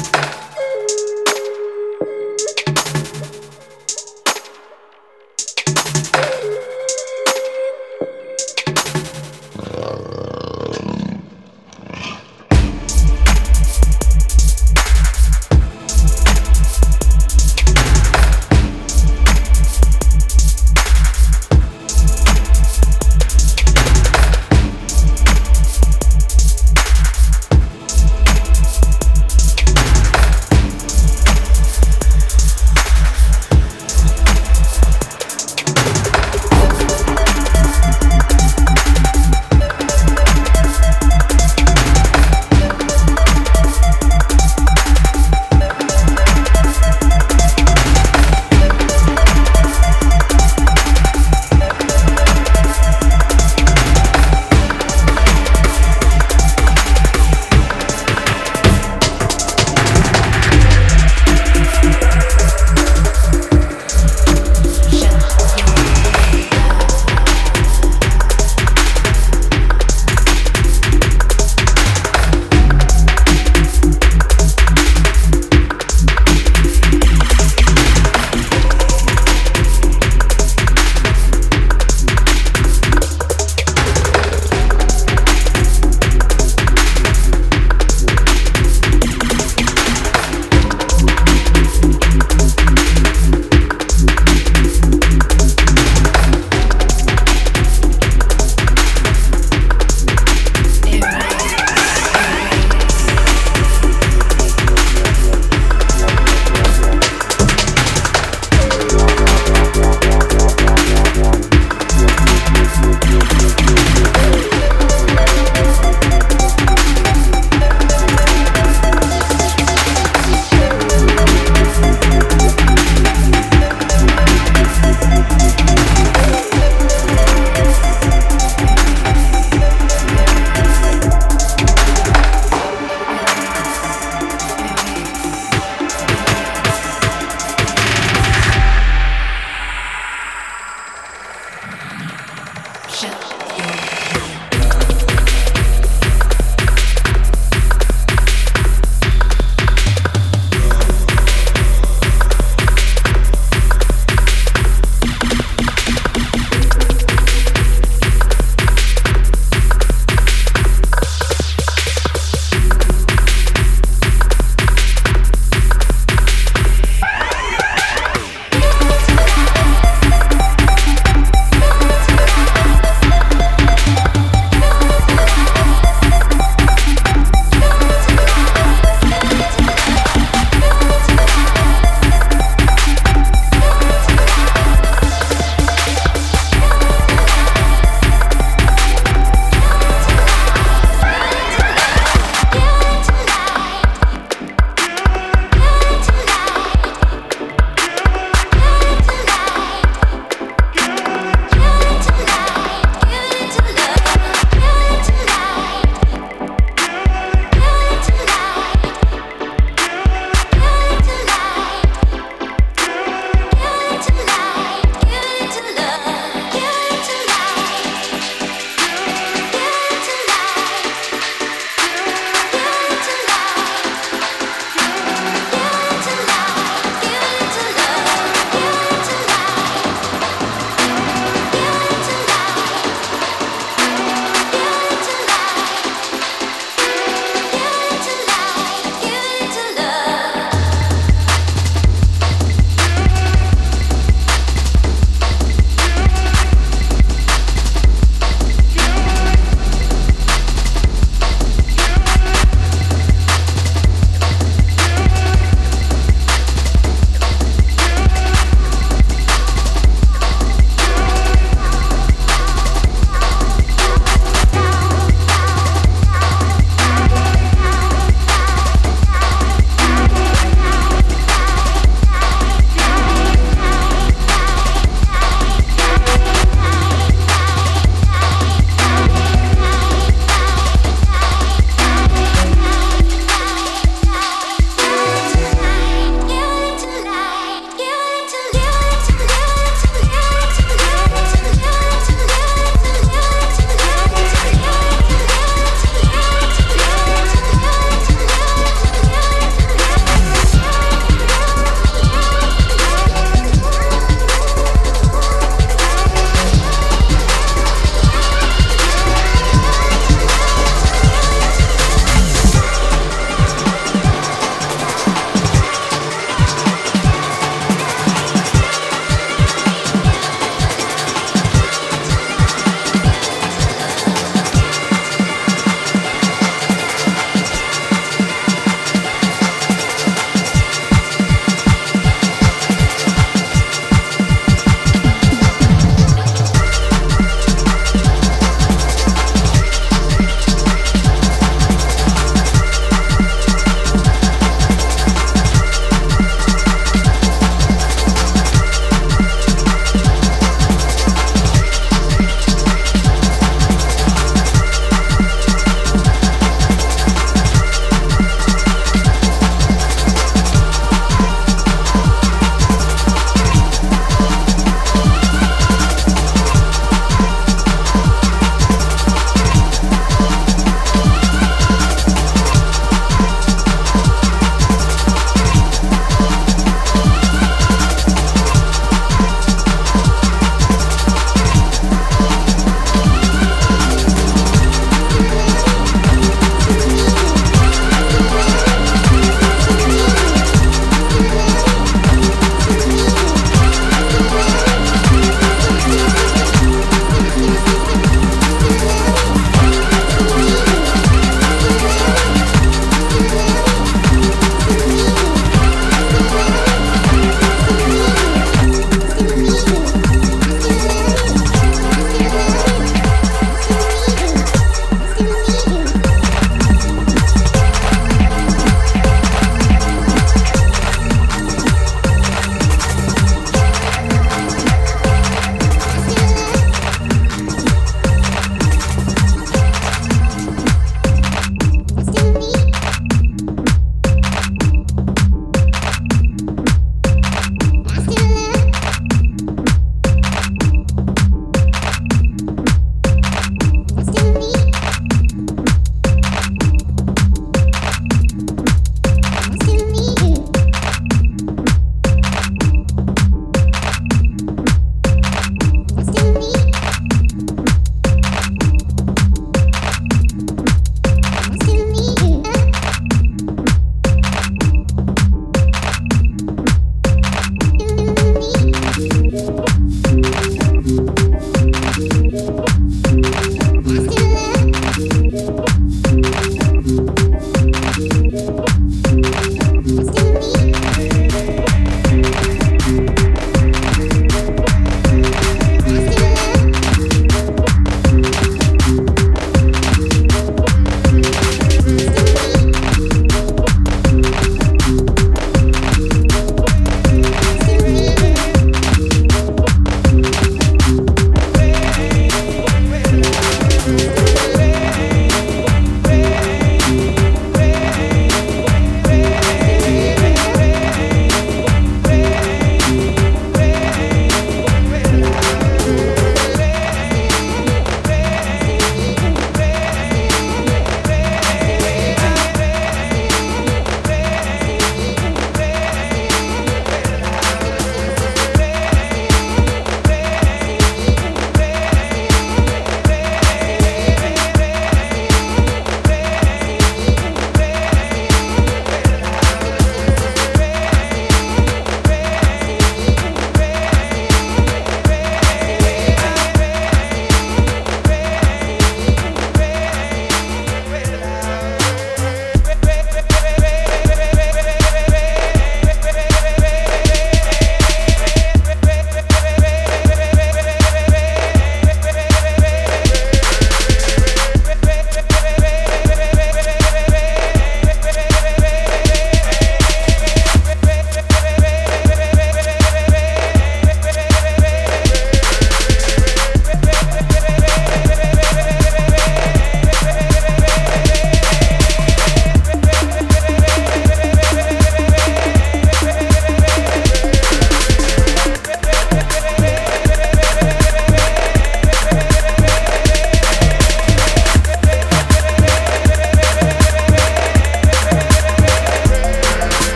Thank you.